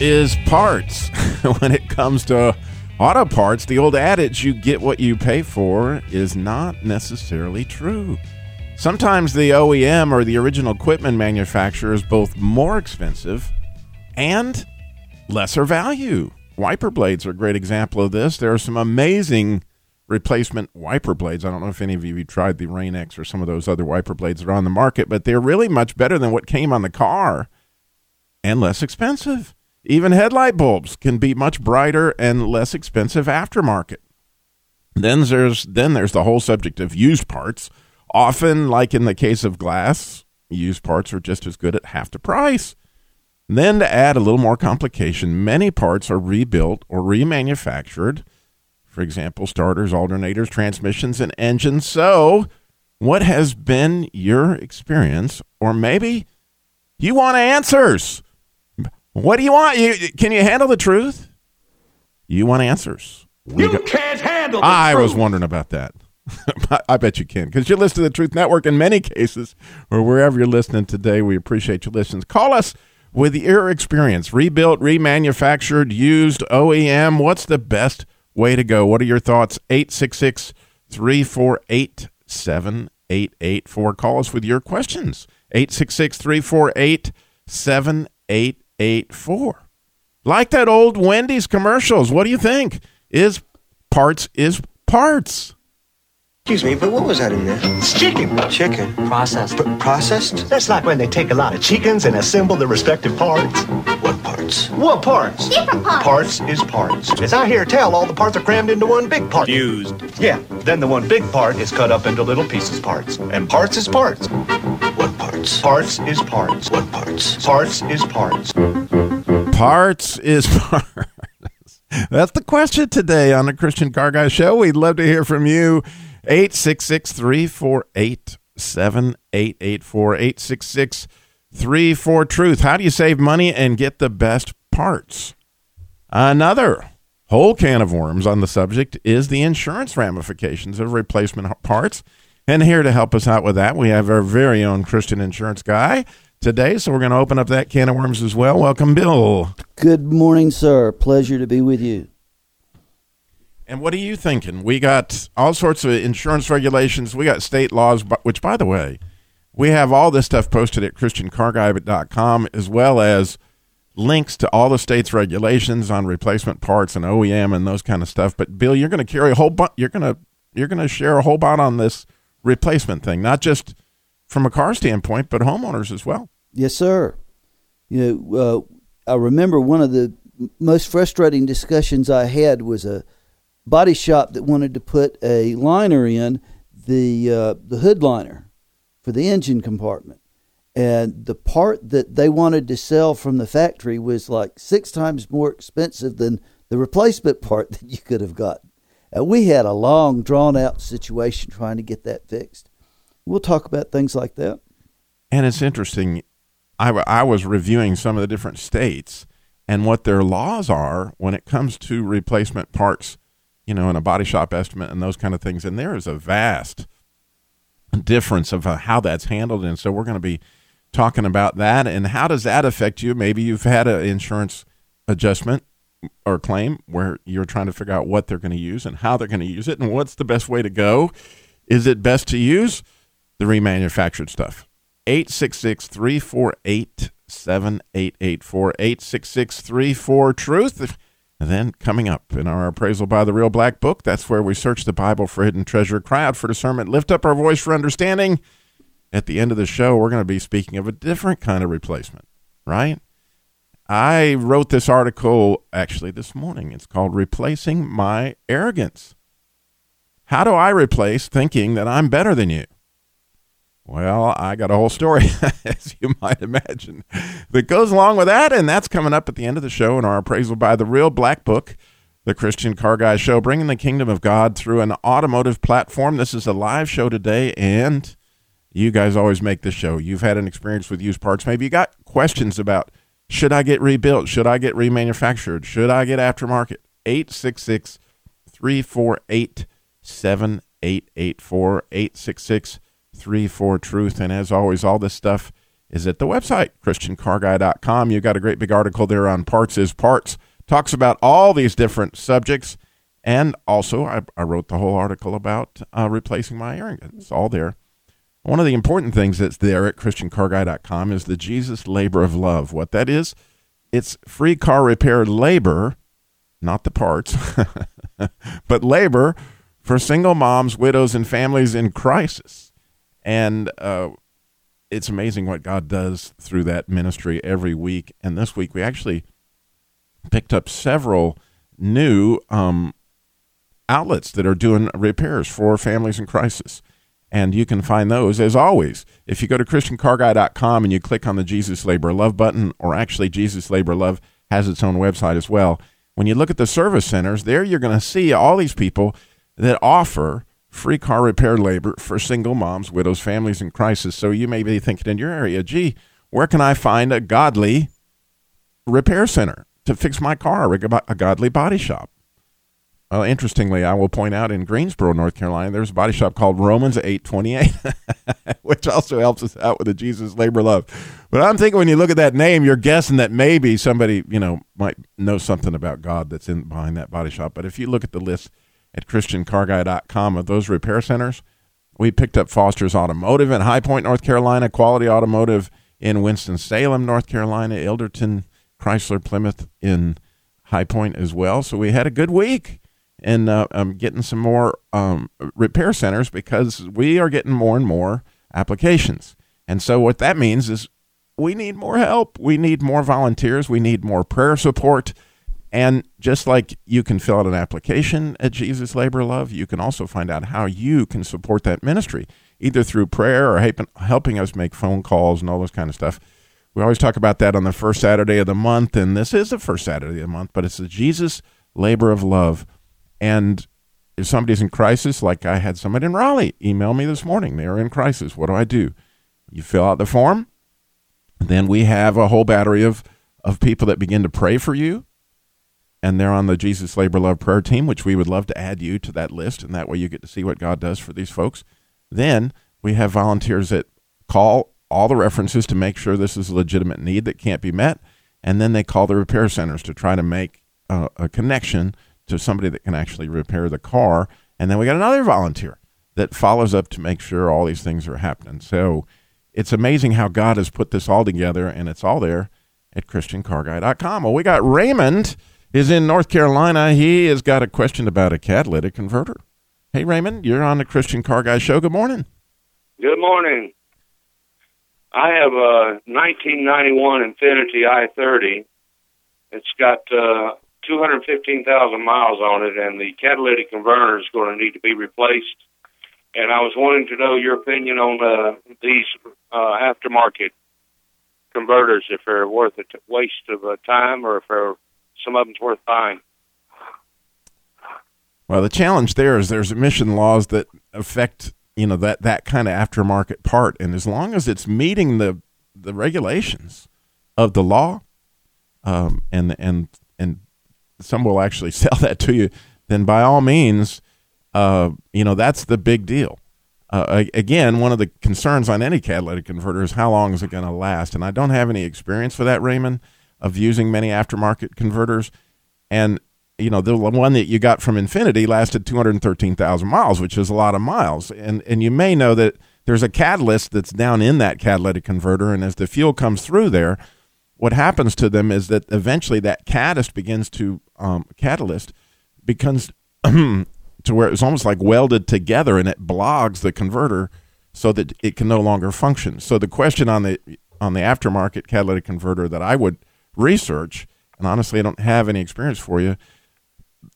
is parts. when it comes to auto parts, the old adage, you get what you pay for, is not necessarily true. Sometimes the OEM or the original equipment manufacturer is both more expensive and lesser value. Wiper blades are a great example of this. There are some amazing replacement wiper blades. I don't know if any of you have tried the Rain-X or some of those other wiper blades that are on the market, but they're really much better than what came on the car and less expensive. Even headlight bulbs can be much brighter and less expensive aftermarket. Then there's then there's the whole subject of used parts. Often, like in the case of glass, used parts are just as good at half the price. Then to add a little more complication, many parts are rebuilt or remanufactured. For example, starters, alternators, transmissions, and engines. So, what has been your experience? Or maybe you want answers. What do you want? You, can you handle the truth? You want answers. We you can't handle I truth. was wondering about that. I bet you can because you listen to the Truth Network in many cases or wherever you're listening today. We appreciate your listens. Call us with your experience rebuilt, remanufactured, used, OEM. What's the best way to go? What are your thoughts? 866 348 7884. Call us with your questions. 866 348 7884 eight four. Like that old Wendy's commercials. What do you think? Is parts is parts. Excuse me, but what was that in there? It's chicken. Chicken. Processed. P- processed? That's like when they take a lot of chickens and assemble the respective parts. What parts? What parts? Different parts. Parts is parts. As I hear tell, all the parts are crammed into one big part. Fused. Yeah. Then the one big part is cut up into little pieces parts. And parts is parts. What parts? Parts is parts. What parts? Parts is parts. Parts is parts. That's the question today on the Christian Car Guy Show. We'd love to hear from you. 866 348 7884. 866 34 Truth. How do you save money and get the best parts? Another whole can of worms on the subject is the insurance ramifications of replacement parts. And here to help us out with that, we have our very own Christian insurance guy today. So we're going to open up that can of worms as well. Welcome, Bill. Good morning, sir. Pleasure to be with you. And what are you thinking? We got all sorts of insurance regulations. We got state laws, which, by the way, we have all this stuff posted at ChristianCarGuy.com as well as links to all the state's regulations on replacement parts and OEM and those kind of stuff. But Bill, you're going to carry a whole bunch. You're going to you're going to share a whole lot on this replacement thing, not just from a car standpoint, but homeowners as well. Yes, sir. You know, uh, I remember one of the most frustrating discussions I had was a body shop that wanted to put a liner in the uh, the hood liner for the engine compartment, and the part that they wanted to sell from the factory was like six times more expensive than the replacement part that you could have gotten. And we had a long, drawn out situation trying to get that fixed. We'll talk about things like that. And it's interesting. I, I was reviewing some of the different states and what their laws are when it comes to replacement parts you know, in a body shop estimate and those kind of things. And there is a vast difference of uh, how that's handled. And so we're going to be talking about that and how does that affect you? Maybe you've had an insurance adjustment or claim where you're trying to figure out what they're going to use and how they're going to use it and what's the best way to go. Is it best to use the remanufactured stuff? 866 348 7884 866 34 Truth. And then coming up in our appraisal by the Real Black Book, that's where we search the Bible for hidden treasure, cry out for discernment, lift up our voice for understanding. At the end of the show, we're going to be speaking of a different kind of replacement, right? I wrote this article actually this morning. It's called Replacing My Arrogance. How do I replace thinking that I'm better than you? Well, I got a whole story, as you might imagine, that goes along with that, and that's coming up at the end of the show in our appraisal by the Real Black Book, the Christian Car Guy Show, bringing the kingdom of God through an automotive platform. This is a live show today, and you guys always make this show. You've had an experience with used parts. Maybe you got questions about should I get rebuilt? Should I get remanufactured? Should I get aftermarket? 866 348 7884 866 34 Truth. And as always, all this stuff is at the website, ChristianCarGuy.com. You've got a great big article there on Parts is Parts. Talks about all these different subjects. And also, I, I wrote the whole article about uh, replacing my airing. It's all there. One of the important things that's there at ChristianCarGuy.com is the Jesus Labor of Love. What that is, it's free car repair labor, not the parts, but labor for single moms, widows, and families in crisis. And uh, it's amazing what God does through that ministry every week. And this week, we actually picked up several new um, outlets that are doing repairs for families in crisis. And you can find those, as always, if you go to ChristianCarGuy.com and you click on the Jesus Labor Love button, or actually, Jesus Labor Love has its own website as well. When you look at the service centers, there you're going to see all these people that offer free car repair labor for single moms, widows, families in crisis. So you may be thinking in your area, gee, where can I find a godly repair center to fix my car, a godly body shop? Well, interestingly, I will point out in Greensboro, North Carolina, there's a body shop called Romans 828, which also helps us out with the Jesus labor love. But I'm thinking when you look at that name, you're guessing that maybe somebody, you know, might know something about God that's in behind that body shop. But if you look at the list at christiancarguy.com of those repair centers. We picked up Foster's Automotive in High Point, North Carolina, Quality Automotive in Winston-Salem, North Carolina, Elderton, Chrysler, Plymouth in High Point as well. So we had a good week and uh, um, getting some more um, repair centers because we are getting more and more applications. And so what that means is we need more help. We need more volunteers. We need more prayer support. And just like you can fill out an application at Jesus Labor Love, you can also find out how you can support that ministry, either through prayer or helping us make phone calls and all this kind of stuff. We always talk about that on the first Saturday of the month, and this is the first Saturday of the month, but it's the Jesus Labor of Love. And if somebody's in crisis, like I had somebody in Raleigh email me this morning, they are in crisis. What do I do? You fill out the form, then we have a whole battery of, of people that begin to pray for you and they're on the Jesus Labor Love prayer team, which we would love to add you to that list, and that way you get to see what God does for these folks. Then we have volunteers that call all the references to make sure this is a legitimate need that can't be met, and then they call the repair centers to try to make a, a connection to somebody that can actually repair the car, and then we got another volunteer that follows up to make sure all these things are happening. So it's amazing how God has put this all together, and it's all there at ChristianCarGuy.com. Well, we got Raymond is in North Carolina. He has got a question about a catalytic converter. Hey, Raymond, you're on the Christian Car Guy Show. Good morning. Good morning. I have a 1991 Infiniti i30. It's got uh, 215,000 miles on it, and the catalytic converter is going to need to be replaced. And I was wanting to know your opinion on uh, these uh, aftermarket converters, if they're worth a t- waste of uh, time or if they're some of them's worth buying. Well, the challenge there is there's emission laws that affect you know that that kind of aftermarket part, and as long as it's meeting the the regulations of the law, um, and and and some will actually sell that to you, then by all means, uh, you know that's the big deal. Uh, again, one of the concerns on any catalytic converter is how long is it going to last, and I don't have any experience for that, Raymond of using many aftermarket converters. And, you know, the one that you got from Infiniti lasted 213,000 miles, which is a lot of miles. And, and you may know that there's a catalyst that's down in that catalytic converter. And as the fuel comes through there, what happens to them is that eventually that catalyst begins to, um, catalyst becomes to where it's almost like welded together and it blogs the converter so that it can no longer function. So the question on the on the aftermarket catalytic converter that I would research, and honestly, I don't have any experience for you,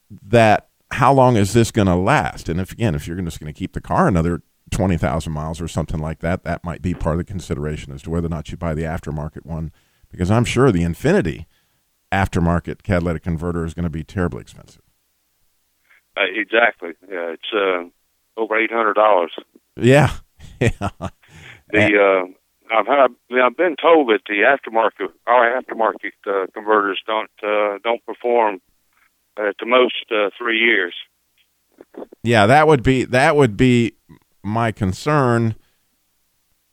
that how long is this going to last? And if, again, if you're just going to keep the car another 20,000 miles or something like that, that might be part of the consideration as to whether or not you buy the aftermarket one. Because I'm sure the Infiniti aftermarket catalytic converter is going to be terribly expensive. Uh, exactly. Yeah, it's uh, over eight hundred dollars. Yeah, yeah. The uh, I've had, I've been told that the aftermarket our aftermarket uh, converters don't uh, don't perform at the most uh, three years. Yeah, that would be that would be my concern.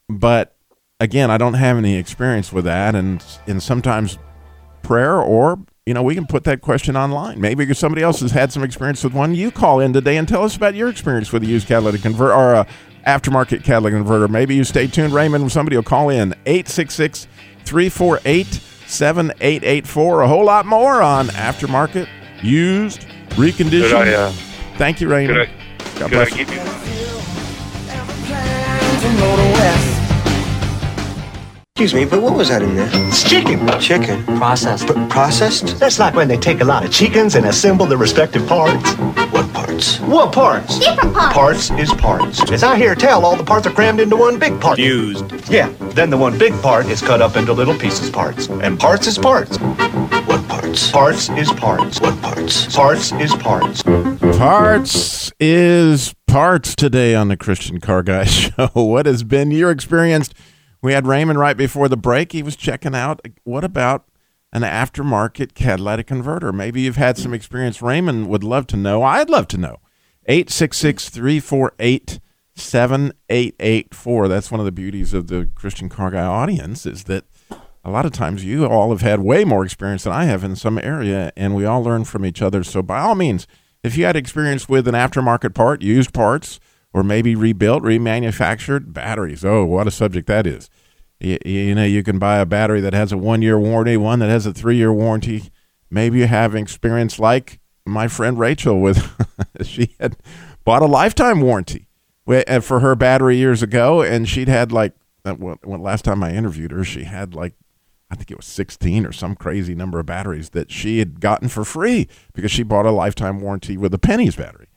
But again, I don't have any experience with that, and and sometimes prayer or you know we can put that question online. Maybe somebody else has had some experience with one. You call in today and tell us about your experience with a used catalytic converter or a aftermarket catalytic converter. Maybe you stay tuned, Raymond. Somebody will call in 866 348 7884. A whole lot more on aftermarket, used, reconditioned. Could I, uh, Thank you, Raymond. could I, God could I bless you. give you? Excuse me, but what was that in there? It's chicken. Chicken. Processed. P- processed? That's like when they take a lot of chickens and assemble the respective parts. What parts? What parts? Different parts. Parts is parts. As I hear tell, all the parts are crammed into one big part. Used. Yeah, then the one big part is cut up into little pieces parts. And parts is parts. What parts? Parts is parts. What parts? Parts is parts. Parts is parts today on the Christian Car Guy Show. What has been your experience? We had Raymond right before the break. He was checking out what about an aftermarket catalytic converter? Maybe you've had some experience. Raymond would love to know. I'd love to know. 866 348 7884. That's one of the beauties of the Christian Car Guy audience is that a lot of times you all have had way more experience than I have in some area, and we all learn from each other. So, by all means, if you had experience with an aftermarket part, used parts, or maybe rebuilt, remanufactured batteries, oh, what a subject that is. You, you know, you can buy a battery that has a one year warranty, one that has a three year warranty. Maybe you have experience like my friend Rachel with, she had bought a lifetime warranty uh, for her battery years ago, and she'd had like, uh, well, last time I interviewed her, she had like I think it was 16 or some crazy number of batteries that she had gotten for free because she bought a lifetime warranty with a Penney's battery.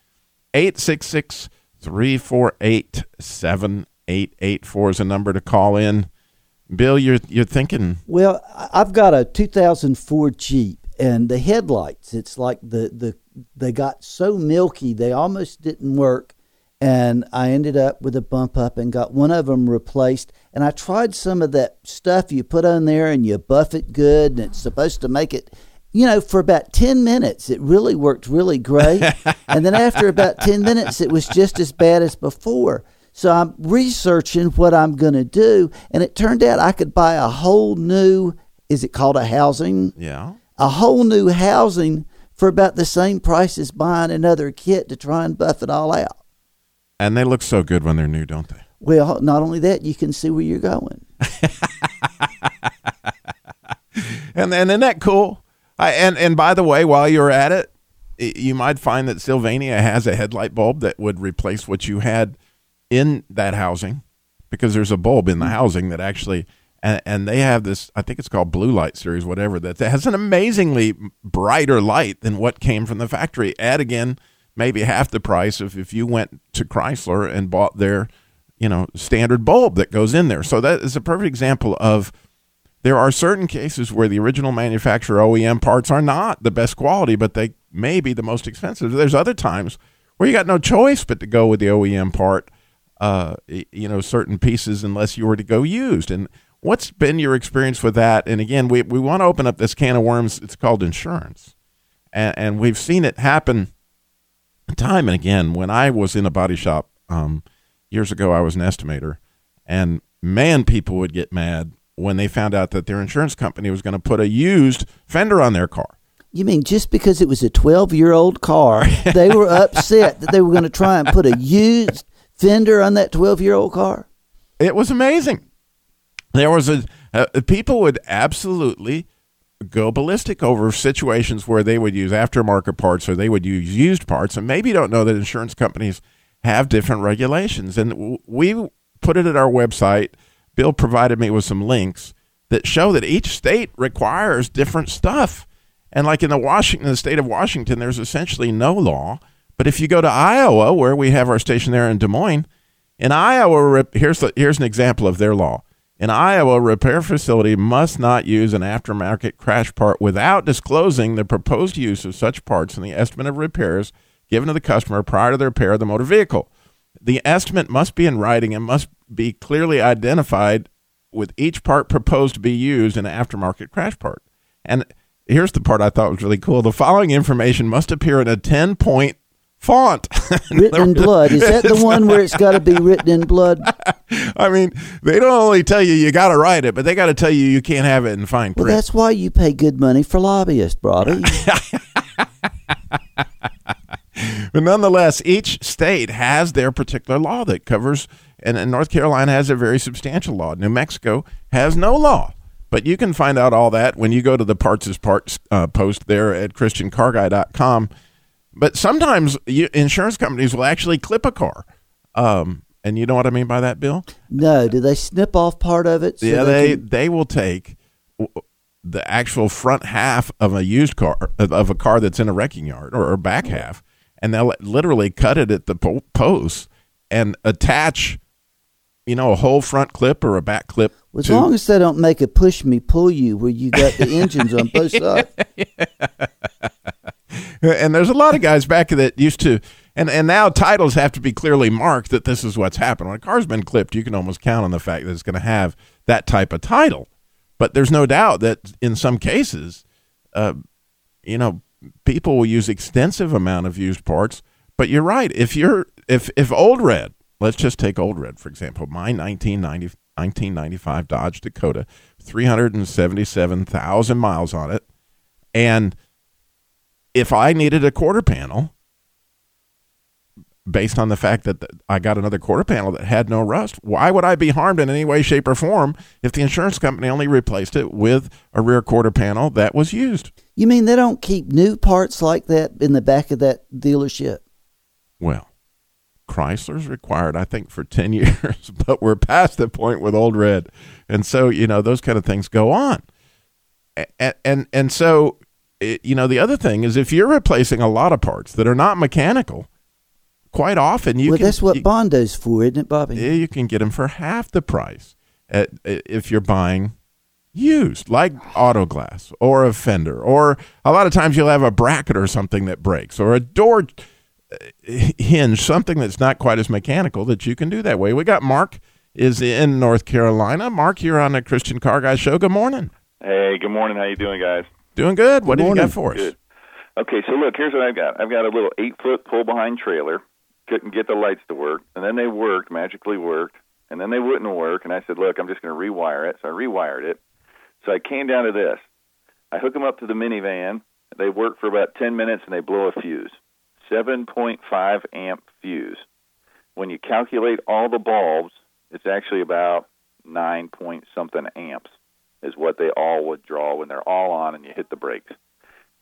866 348 7884 is a number to call in. Bill, you're, you're thinking, Well, I've got a 2004 Jeep, and the headlights, it's like the, the they got so milky they almost didn't work. And I ended up with a bump up and got one of them replaced. And I tried some of that stuff you put on there and you buff it good, and it's supposed to make it, you know, for about 10 minutes. It really worked really great. and then after about 10 minutes, it was just as bad as before. So I'm researching what I'm going to do, and it turned out I could buy a whole new, is it called a housing? yeah. A whole new housing for about the same price as buying another kit to try and buff it all out. And they look so good when they're new, don't they? Well, not only that, you can see where you're going. And and isn't that cool? I, and and by the way, while you're at it, you might find that Sylvania has a headlight bulb that would replace what you had in that housing, because there's a bulb in the hmm. housing that actually, and, and they have this. I think it's called Blue Light Series, whatever. That has an amazingly brighter light than what came from the factory. At again, maybe half the price of if you went to Chrysler and bought their, you know, standard bulb that goes in there. So that is a perfect example of there are certain cases where the original manufacturer OEM parts are not the best quality, but they may be the most expensive. There's other times where you got no choice but to go with the OEM part, uh, you know, certain pieces unless you were to go used. And what's been your experience with that? And again, we, we want to open up this can of worms. It's called insurance. And, and we've seen it happen time and again. When I was in a body shop um, years ago, I was an estimator, and man, people would get mad when they found out that their insurance company was going to put a used fender on their car. You mean just because it was a 12 year old car, they were upset that they were going to try and put a used fender on that 12 year old car? It was amazing. There was a uh, people would absolutely go ballistic over situations where they would use aftermarket parts or they would use used parts, and maybe don't know that insurance companies have different regulations. And we put it at our website. Bill provided me with some links that show that each state requires different stuff. And like in the Washington, the state of Washington, there's essentially no law. But if you go to Iowa, where we have our station there in Des Moines, In Iowa, here's the, here's an example of their law. In Iowa, a repair facility must not use an aftermarket crash part without disclosing the proposed use of such parts in the estimate of repairs given to the customer prior to the repair of the motor vehicle. The estimate must be in writing and must be clearly identified with each part proposed to be used in an aftermarket crash part. And here's the part I thought was really cool. The following information must appear in a 10 point font. written in blood. Is that the one where it's got to be written in blood? I mean, they don't only tell you you got to write it, but they got to tell you you can't have it in fine print. Well, that's why you pay good money for lobbyists, Bobby. But nonetheless, each state has their particular law that covers, and, and North Carolina has a very substantial law. New Mexico has no law. But you can find out all that when you go to the Parts is Parts uh, post there at ChristianCarGuy.com. But sometimes you, insurance companies will actually clip a car. Um, and you know what I mean by that, Bill? no, do they snip off part of it? so yeah, they, can- they will take the actual front half of a used car, of a car that's in a wrecking yard, or, or back half, and they'll literally cut it at the po- posts and attach, you know, a whole front clip or a back clip. as to- long as they don't make a push me pull you where you got the engines on both sides. and there's a lot of guys back that used to and and now titles have to be clearly marked that this is what's happened when a car's been clipped you can almost count on the fact that it's going to have that type of title. But there's no doubt that in some cases uh, you know people will use extensive amount of used parts. But you're right. If you're if if old red let's just take old red for example. My 1990 1995 dodge dakota 377000 miles on it. And if I needed a quarter panel, based on the fact that I got another quarter panel that had no rust, why would I be harmed in any way, shape, or form if the insurance company only replaced it with a rear quarter panel that was used? You mean they don't keep new parts like that in the back of that dealership? Well, Chrysler's required, I think, for 10 years, but we're past the point with Old Red. And so, you know, those kind of things go on. And, and, and so, it, you know, the other thing is if you're replacing a lot of parts that are not mechanical, quite often you well, can. that's what you, Bondo's for, isn't it, Bobby? yeah, you can get them for half the price at, if you're buying used, like auto glass or a fender, or a lot of times you'll have a bracket or something that breaks, or a door uh, hinge, something that's not quite as mechanical that you can do that way. We got Mark is in North Carolina. Mark, you're on the Christian Car Guy Show. Good morning. Hey, good morning. How you doing, guys? Doing good. What Good do you morning. got for us? Good. Okay, so look, here's what I've got. I've got a little eight foot pull behind trailer. Couldn't get the lights to work, and then they worked, magically worked, and then they wouldn't work. And I said, look, I'm just going to rewire it. So I rewired it. So I came down to this. I hook them up to the minivan. They work for about 10 minutes, and they blow a fuse. 7.5 amp fuse. When you calculate all the bulbs, it's actually about 9 point something amps is what they all would draw when they're all on and you hit the brakes.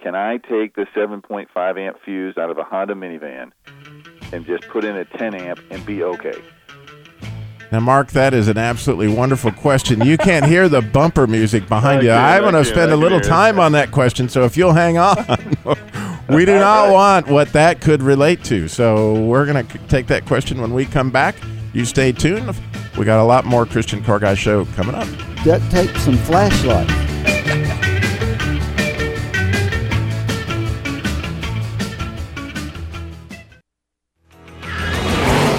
Can I take the 7.5 amp fuse out of a Honda minivan and just put in a 10 amp and be okay? Now, Mark, that is an absolutely wonderful question. You can't hear the bumper music behind you. I I'm can, going I to spend a little time on that question. So if you'll hang on, we do not want what that could relate to. So we're going to take that question when we come back. You stay tuned. We got a lot more Christian Car Guy show coming up. Duct tape some flashlights.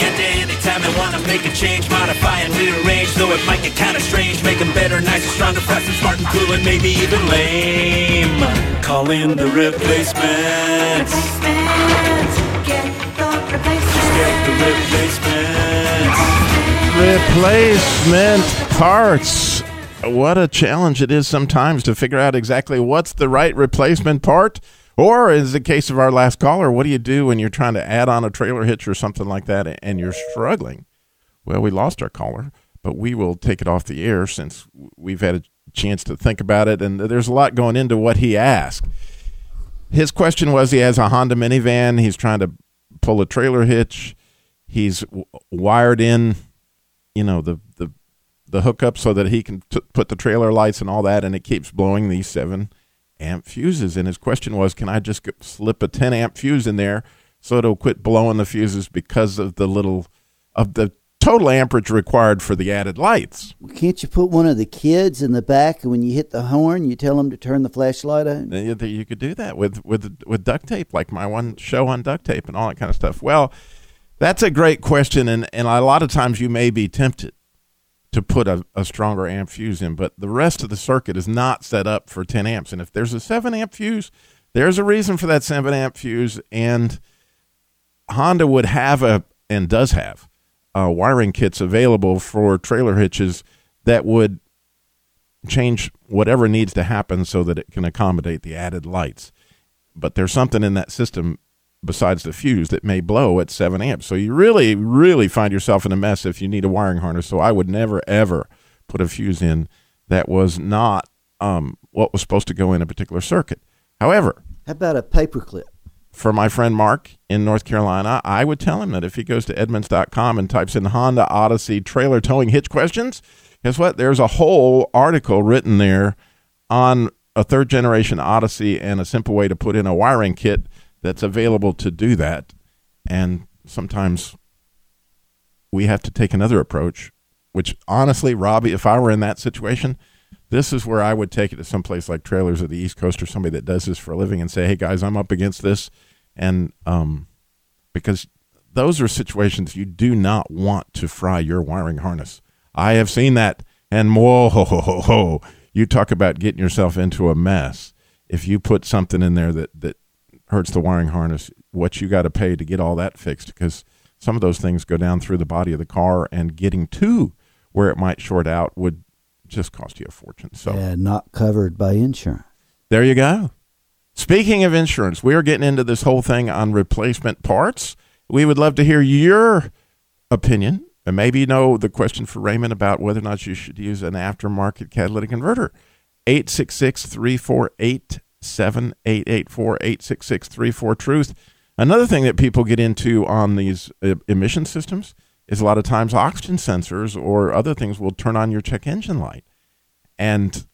Get anytime they wanna make a change, modify and rearrange. Though it might get kinda strange, make them better, nicer, stronger, faster, smart and cool, and maybe even lame. Call in the replacements. Get the replacements. Replacement parts. What a challenge it is sometimes to figure out exactly what's the right replacement part. Or, as the case of our last caller, what do you do when you're trying to add on a trailer hitch or something like that and you're struggling? Well, we lost our caller, but we will take it off the air since we've had a chance to think about it. And there's a lot going into what he asked. His question was he has a Honda minivan. He's trying to pull a trailer hitch. He's w- wired in you know the the the hookup so that he can t- put the trailer lights and all that, and it keeps blowing these seven amp fuses. And his question was, can I just slip a ten amp fuse in there so it'll quit blowing the fuses because of the little of the total amperage required for the added lights. Can't you put one of the kids in the back and when you hit the horn, you tell them to turn the flashlight on? You, you could do that with, with with duct tape, like my one show on duct tape and all that kind of stuff. Well, that's a great question, and, and a lot of times you may be tempted to put a, a stronger amp fuse in, but the rest of the circuit is not set up for 10 amps. And if there's a 7 amp fuse, there's a reason for that 7 amp fuse, and Honda would have a, and does have, uh, wiring kits available for trailer hitches that would change whatever needs to happen so that it can accommodate the added lights. But there's something in that system besides the fuse that may blow at 7 amps. So you really, really find yourself in a mess if you need a wiring harness. So I would never, ever put a fuse in that was not um, what was supposed to go in a particular circuit. However, how about a paperclip? For my friend Mark in North Carolina, I would tell him that if he goes to Edmunds.com and types in Honda Odyssey trailer towing hitch questions, guess what? There's a whole article written there on a third generation Odyssey and a simple way to put in a wiring kit that's available to do that. And sometimes we have to take another approach, which honestly, Robbie, if I were in that situation, this is where I would take it to some place like Trailers of the East Coast or somebody that does this for a living and say, hey guys, I'm up against this. And um, because those are situations you do not want to fry your wiring harness. I have seen that. And whoa, ho, ho, ho, ho, you talk about getting yourself into a mess. If you put something in there that, that hurts the wiring harness, what you got to pay to get all that fixed because some of those things go down through the body of the car and getting to where it might short out would just cost you a fortune. So yeah, not covered by insurance. There you go. Speaking of insurance, we are getting into this whole thing on replacement parts. We would love to hear your opinion. And maybe you know the question for Raymond about whether or not you should use an aftermarket catalytic converter. 866 348 7884 866 Truth. Another thing that people get into on these uh, emission systems is a lot of times oxygen sensors or other things will turn on your check engine light. And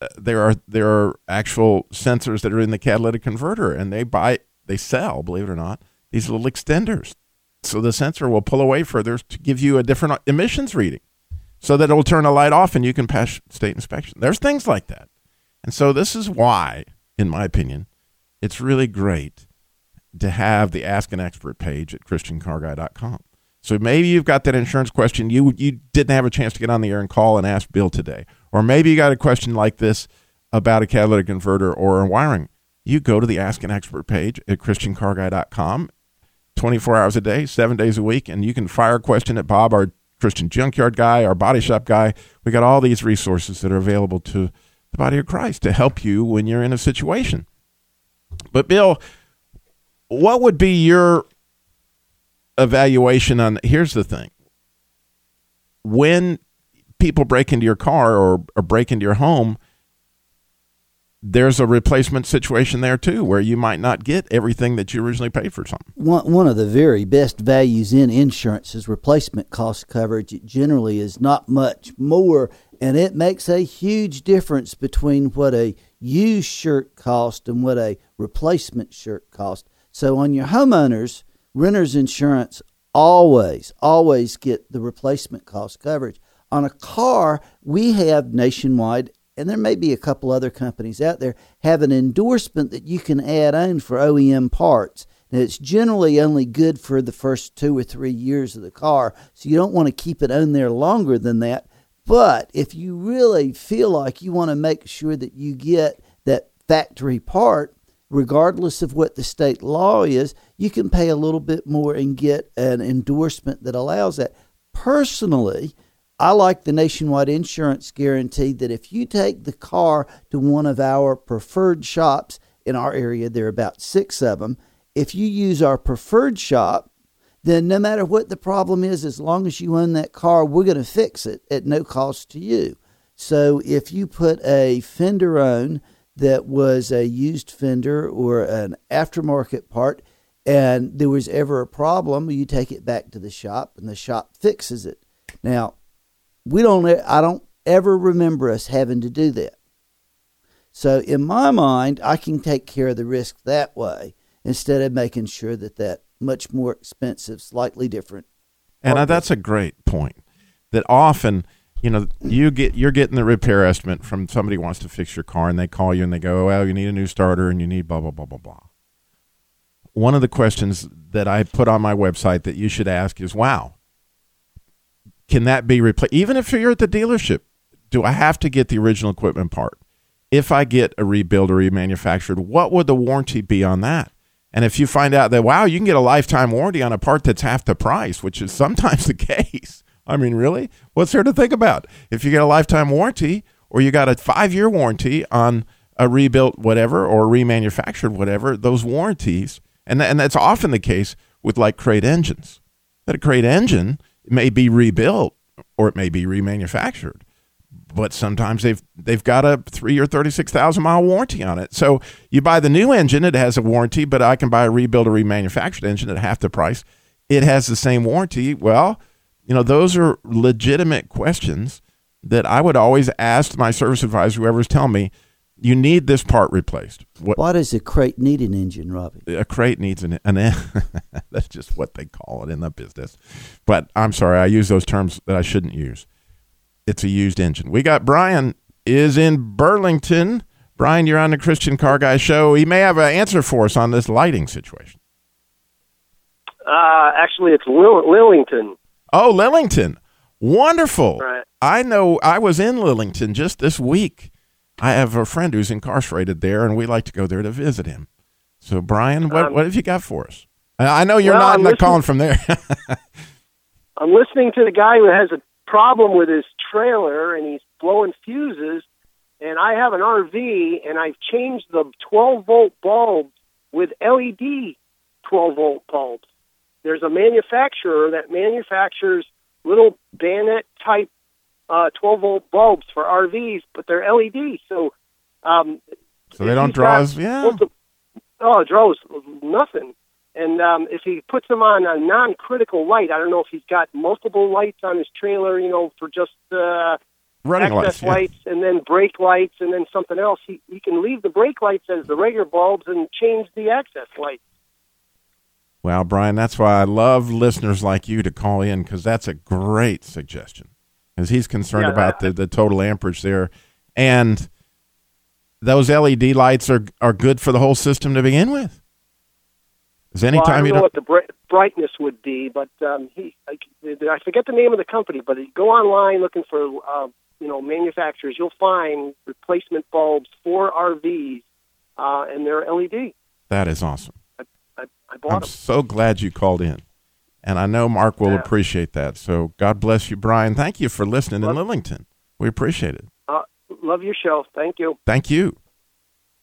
uh, there are there are actual sensors that are in the catalytic converter and they buy they sell, believe it or not, these little extenders. So the sensor will pull away further to give you a different emissions reading so that it will turn a light off and you can pass state inspection. There's things like that. And so this is why, in my opinion, it's really great to have the Ask an Expert page at ChristianCarGuy.com. So maybe you've got that insurance question you you didn't have a chance to get on the air and call and ask Bill today, or maybe you got a question like this about a catalytic converter or a wiring. You go to the Ask an Expert page at ChristianCarGuy.com, 24 hours a day, seven days a week, and you can fire a question at Bob, our Christian junkyard guy, our body shop guy. We got all these resources that are available to the body of Christ to help you when you're in a situation. But, Bill, what would be your evaluation on? Here's the thing when people break into your car or, or break into your home, there's a replacement situation there too, where you might not get everything that you originally paid for something. One one of the very best values in insurance is replacement cost coverage. It generally is not much more and it makes a huge difference between what a used shirt cost and what a replacement shirt cost. So on your homeowners, renter's insurance always, always get the replacement cost coverage. On a car, we have nationwide, and there may be a couple other companies out there, have an endorsement that you can add on for OEM parts. Now, it's generally only good for the first two or three years of the car, so you don't want to keep it on there longer than that but if you really feel like you want to make sure that you get that factory part, regardless of what the state law is, you can pay a little bit more and get an endorsement that allows that. Personally, I like the nationwide insurance guarantee that if you take the car to one of our preferred shops in our area, there are about six of them. If you use our preferred shop, then no matter what the problem is, as long as you own that car, we're going to fix it at no cost to you. So if you put a fender on that was a used fender or an aftermarket part, and there was ever a problem, you take it back to the shop, and the shop fixes it. Now, we don't. I don't ever remember us having to do that. So in my mind, I can take care of the risk that way instead of making sure that that much more expensive, slightly different And uh, that's a great point. That often, you know, you get you're getting the repair estimate from somebody who wants to fix your car, and they call you and they go, "Well, you need a new starter, and you need blah blah blah blah blah." One of the questions that I put on my website that you should ask is, "Wow, can that be replaced? Even if you're at the dealership, do I have to get the original equipment part? If I get a rebuild or remanufactured, what would the warranty be on that?" And if you find out that, wow, you can get a lifetime warranty on a part that's half the price, which is sometimes the case. I mean, really? What's there to think about? If you get a lifetime warranty or you got a five year warranty on a rebuilt whatever or remanufactured whatever, those warranties, and, and that's often the case with like crate engines, that a crate engine may be rebuilt or it may be remanufactured but sometimes they've they've got a three or thirty six thousand mile warranty on it. So you buy the new engine, it has a warranty, but I can buy a rebuild or remanufactured engine at half the price. It has the same warranty. Well, you know, those are legitimate questions that I would always ask my service advisor, whoever's telling me, you need this part replaced. What, Why does a crate need an engine, Robbie? A crate needs an, an that's just what they call it in the business. But I'm sorry, I use those terms that I shouldn't use it's a used engine. We got Brian is in Burlington. Brian, you're on the Christian Car Guy show. He may have an answer for us on this lighting situation. Uh, actually, it's Lill- Lillington. Oh, Lillington. Wonderful. Right. I know I was in Lillington just this week. I have a friend who's incarcerated there, and we like to go there to visit him. So, Brian, what, um, what have you got for us? I know you're well, not, not calling from there. I'm listening to the guy who has a problem with his trailer and he's blowing fuses. And I have an RV and I've changed the 12 volt bulbs with LED 12 volt bulbs. There's a manufacturer that manufactures little bayonet type uh, 12 volt bulbs for RVs, but they're LED. So, um, so they don't draw as yeah. oh, it draws nothing. And um, if he puts them on a non-critical light, I don't know if he's got multiple lights on his trailer, you know, for just uh, running access lights, yeah. lights, and then brake lights, and then something else. He he can leave the brake lights as the regular bulbs and change the access lights. Well, Brian, that's why I love listeners like you to call in because that's a great suggestion. Because he's concerned yeah, about the, the total amperage there, and those LED lights are are good for the whole system to begin with. Is anytime well, I don't you know what the br- brightness would be, but um, he I, I forget the name of the company, but you go online looking for uh, you know manufacturers, you'll find replacement bulbs for RVs, uh, and they're LED. That is awesome. I, I, I bought I'm them. so glad you called in, and I know Mark will yeah. appreciate that. So God bless you, Brian. Thank you for listening love, in Lillington. We appreciate it. Uh, love your show. Thank you. Thank you.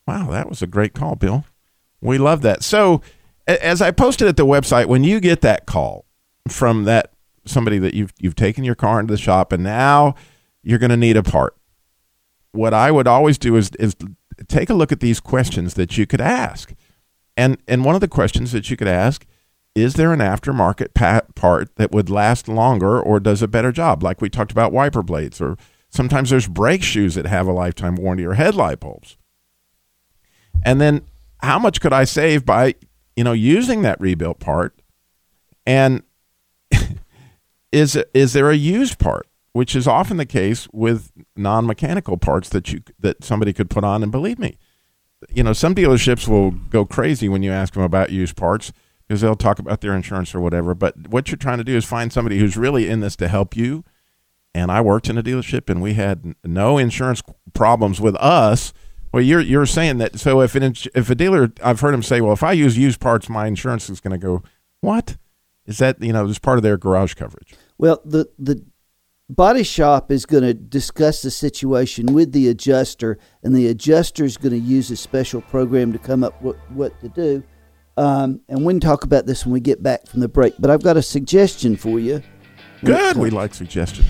Wow, that was a great call, Bill. We love that. So as I posted at the website, when you get that call from that somebody that you've you've taken your car into the shop and now you're going to need a part, what I would always do is is take a look at these questions that you could ask, and and one of the questions that you could ask is there an aftermarket part that would last longer or does a better job, like we talked about wiper blades or sometimes there's brake shoes that have a lifetime warranty or headlight bulbs. And then how much could I save by you know, using that rebuilt part, and is is there a used part, which is often the case with non-mechanical parts that you that somebody could put on, and believe me, you know, some dealerships will go crazy when you ask them about used parts because they'll talk about their insurance or whatever. But what you're trying to do is find somebody who's really in this to help you. And I worked in a dealership, and we had no insurance problems with us well, you're you're saying that. So if an if a dealer, I've heard him say, well, if I use used parts, my insurance is going to go. What is that? You know, as part of their garage coverage. Well, the the body shop is going to discuss the situation with the adjuster, and the adjuster is going to use a special program to come up with what to do. Um, and we can talk about this when we get back from the break. But I've got a suggestion for you. Good. We like suggestions.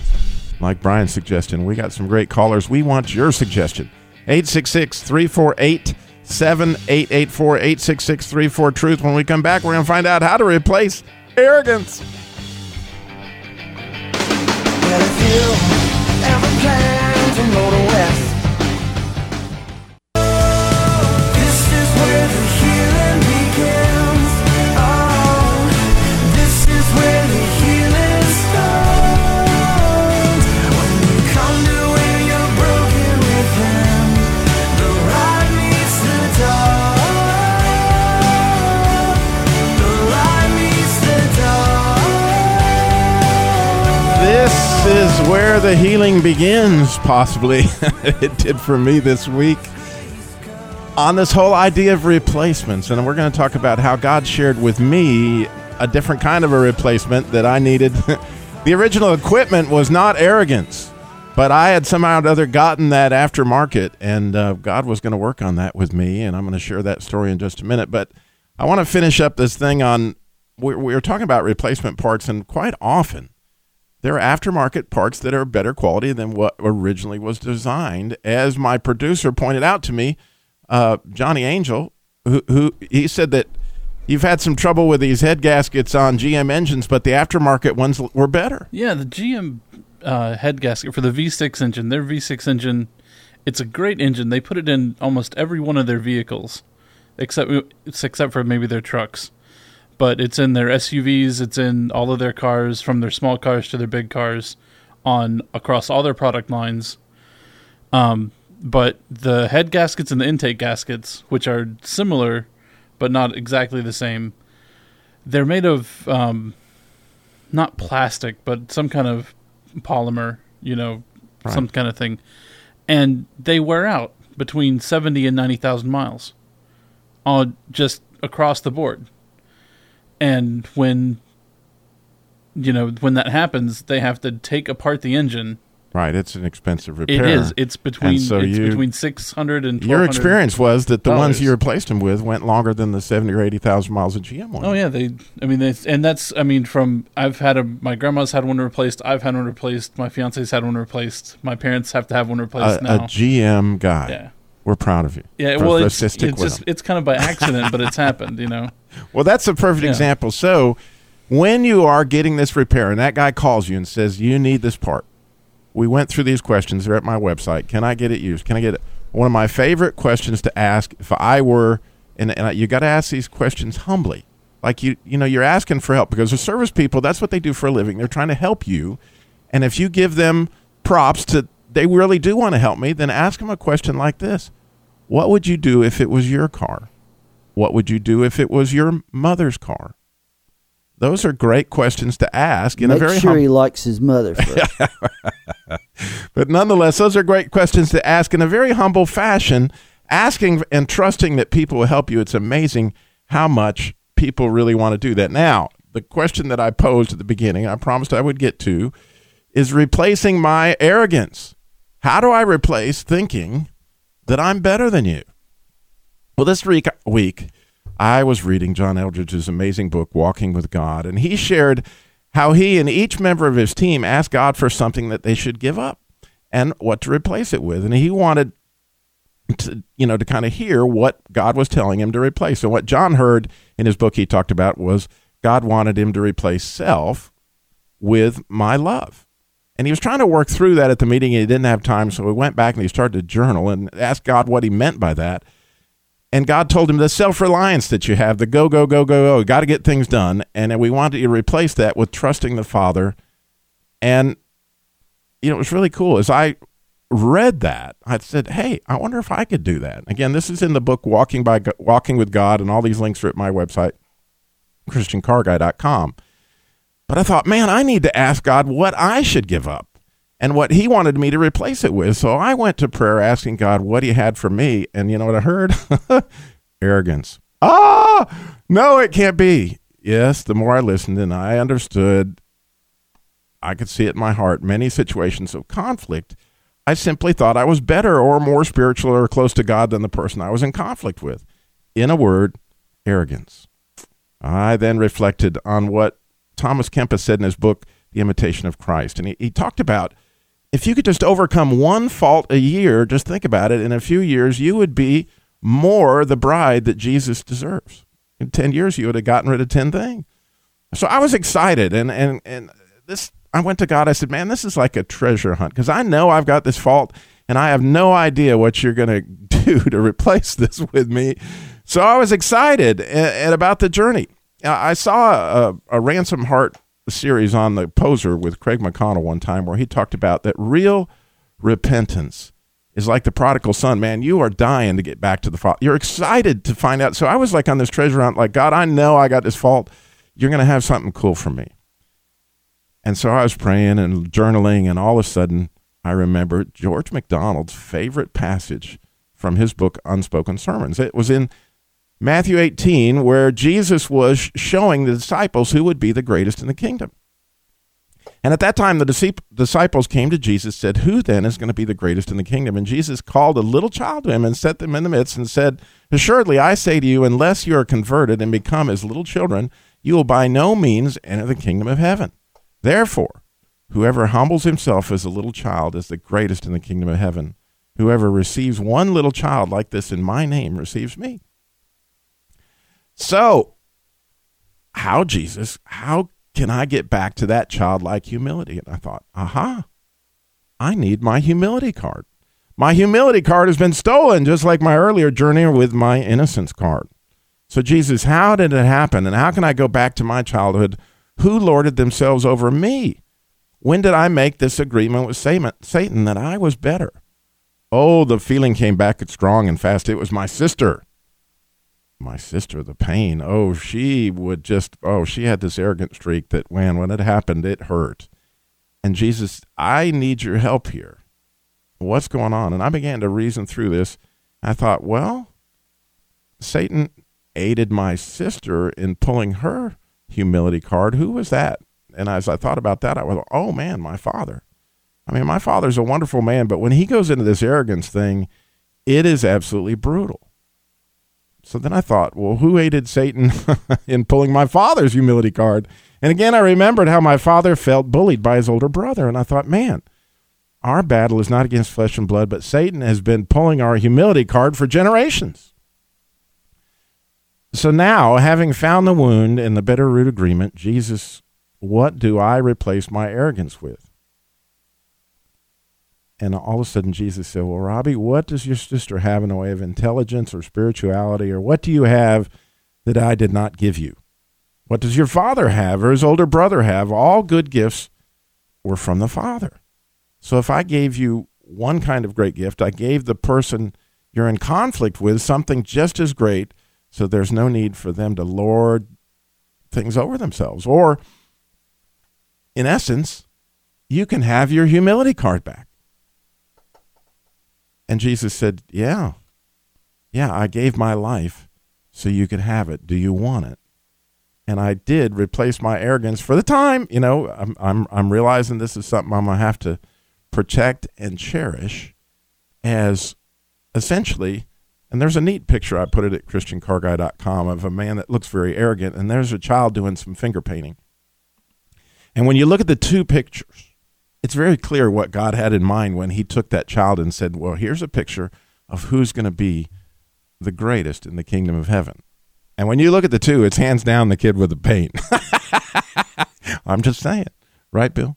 Like Brian's suggestion. We got some great callers. We want your suggestion. 866 348 7884 866 34 Truth. When we come back, we're going to find out how to replace arrogance. The healing begins, possibly. it did for me this week. On this whole idea of replacements, and we're going to talk about how God shared with me a different kind of a replacement that I needed. the original equipment was not arrogance, but I had somehow or other gotten that aftermarket, and uh, God was going to work on that with me, and I'm going to share that story in just a minute. But I want to finish up this thing on we we were talking about replacement parts, and quite often there are aftermarket parts that are better quality than what originally was designed. As my producer pointed out to me, uh, Johnny Angel, who, who he said that you've had some trouble with these head gaskets on GM engines, but the aftermarket ones were better. Yeah, the GM uh, head gasket for the V6 engine, their V6 engine, it's a great engine. They put it in almost every one of their vehicles, except except for maybe their trucks but it's in their SUVs, it's in all of their cars, from their small cars to their big cars, on across all their product lines. Um, but the head gaskets and the intake gaskets, which are similar but not exactly the same, they're made of um, not plastic, but some kind of polymer, you know, right. some kind of thing, and they wear out between seventy and ninety thousand miles, on just across the board and when you know when that happens, they have to take apart the engine. Right, it's an expensive repair. It is. It's between so it's you, between six hundred and your experience was that the ones you replaced them with went longer than the seventy or eighty thousand miles of GM one. Oh yeah, they. I mean, they, and that's. I mean, from I've had a my grandma's had one replaced. I've had one replaced. My fiance's had one replaced. My parents have to have one replaced a, now. A GM guy. Yeah. We're proud of you. Yeah, well, it's, it's just it's kind of by accident, but it's happened, you know. Well, that's a perfect yeah. example. So, when you are getting this repair, and that guy calls you and says you need this part, we went through these questions. They're at my website. Can I get it used? Can I get it? One of my favorite questions to ask if I were, and, and you got to ask these questions humbly, like you you know you're asking for help because the service people that's what they do for a living. They're trying to help you, and if you give them props to they really do want to help me, then ask them a question like this what would you do if it was your car? What would you do if it was your mother's car? Those are great questions to ask in Make a very sure hum- he likes his mother. but nonetheless, those are great questions to ask in a very humble fashion, asking and trusting that people will help you. It's amazing how much people really want to do that. Now, the question that I posed at the beginning, I promised I would get to, is replacing my arrogance. How do I replace thinking that I'm better than you. Well, this week, week I was reading John Eldredge's amazing book, Walking with God, and he shared how he and each member of his team asked God for something that they should give up and what to replace it with. And he wanted to, you know, to kind of hear what God was telling him to replace. And what John heard in his book he talked about was God wanted him to replace self with my love. And he was trying to work through that at the meeting. And he didn't have time, so he went back and he started to journal and asked God what he meant by that. And God told him the self reliance that you have, the go, go, go, go, go, got to get things done. And we wanted to replace that with trusting the Father. And, you know, it was really cool. As I read that, I said, hey, I wonder if I could do that. Again, this is in the book Walking, by, Walking with God, and all these links are at my website, ChristianCarGuy.com. But I thought, man, I need to ask God what I should give up and what He wanted me to replace it with. So I went to prayer asking God what He had for me. And you know what I heard? Arrogance. Ah, no, it can't be. Yes, the more I listened and I understood, I could see it in my heart. Many situations of conflict, I simply thought I was better or more spiritual or close to God than the person I was in conflict with. In a word, arrogance. I then reflected on what Thomas Kempis said in his book, The Imitation of Christ. And he, he talked about if you could just overcome one fault a year, just think about it, in a few years, you would be more the bride that Jesus deserves. In 10 years, you would have gotten rid of 10 things. So I was excited. And, and, and this, I went to God. I said, man, this is like a treasure hunt because I know I've got this fault and I have no idea what you're going to do to replace this with me. So I was excited and, about the journey. I saw a, a Ransomed Heart series on the Poser with Craig McConnell one time where he talked about that real repentance is like the prodigal son. Man, you are dying to get back to the father. You're excited to find out. So I was like on this treasure hunt, like, God, I know I got this fault. You're going to have something cool for me. And so I was praying and journaling, and all of a sudden, I remembered George MacDonald's favorite passage from his book, Unspoken Sermons. It was in Matthew 18, where Jesus was showing the disciples who would be the greatest in the kingdom. And at that time, the disciples came to Jesus, said, Who then is going to be the greatest in the kingdom? And Jesus called a little child to him and set them in the midst and said, Assuredly, I say to you, unless you are converted and become as little children, you will by no means enter the kingdom of heaven. Therefore, whoever humbles himself as a little child is the greatest in the kingdom of heaven. Whoever receives one little child like this in my name receives me. So, how, Jesus, how can I get back to that childlike humility? And I thought, aha, I need my humility card. My humility card has been stolen, just like my earlier journey with my innocence card. So, Jesus, how did it happen? And how can I go back to my childhood? Who lorded themselves over me? When did I make this agreement with Satan that I was better? Oh, the feeling came back strong and fast. It was my sister my sister, the pain. Oh, she would just, oh, she had this arrogant streak that when, when it happened, it hurt. And Jesus, I need your help here. What's going on? And I began to reason through this. I thought, well, Satan aided my sister in pulling her humility card. Who was that? And as I thought about that, I was, oh man, my father. I mean, my father's a wonderful man, but when he goes into this arrogance thing, it is absolutely brutal. So then I thought, well, who aided Satan in pulling my father's humility card? And again, I remembered how my father felt bullied by his older brother. And I thought, man, our battle is not against flesh and blood, but Satan has been pulling our humility card for generations. So now, having found the wound in the bitter root agreement, Jesus, what do I replace my arrogance with? And all of a sudden, Jesus said, Well, Robbie, what does your sister have in the way of intelligence or spirituality, or what do you have that I did not give you? What does your father have or his older brother have? All good gifts were from the Father. So if I gave you one kind of great gift, I gave the person you're in conflict with something just as great, so there's no need for them to lord things over themselves. Or, in essence, you can have your humility card back. And Jesus said, Yeah, yeah, I gave my life so you could have it. Do you want it? And I did replace my arrogance for the time. You know, I'm, I'm, I'm realizing this is something I'm going to have to protect and cherish as essentially. And there's a neat picture I put it at ChristianCarGuy.com of a man that looks very arrogant, and there's a child doing some finger painting. And when you look at the two pictures, it's very clear what God had in mind when he took that child and said, Well, here's a picture of who's going to be the greatest in the kingdom of heaven. And when you look at the two, it's hands down the kid with the paint. I'm just saying. Right, Bill?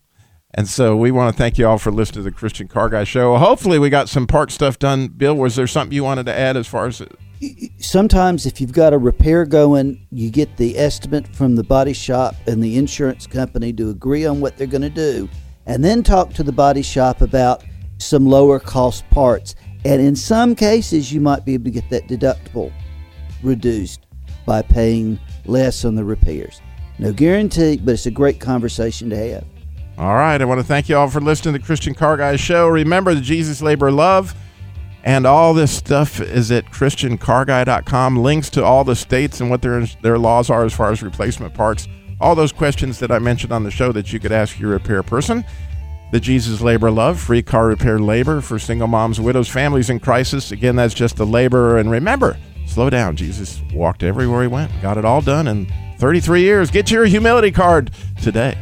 And so we want to thank you all for listening to the Christian Car Guy Show. Hopefully, we got some park stuff done. Bill, was there something you wanted to add as far as sometimes if you've got a repair going, you get the estimate from the body shop and the insurance company to agree on what they're going to do and then talk to the body shop about some lower cost parts. And in some cases, you might be able to get that deductible reduced by paying less on the repairs. No guarantee, but it's a great conversation to have. All right. I want to thank you all for listening to the Christian Car Guys show. Remember the Jesus Labor Love and all this stuff is at christiancarguy.com. Links to all the states and what their their laws are as far as replacement parts all those questions that I mentioned on the show that you could ask your repair person. The Jesus Labor Love, free car repair labor for single moms, widows, families in crisis. Again, that's just the laborer. And remember, slow down. Jesus walked everywhere he went, got it all done in 33 years. Get your humility card today.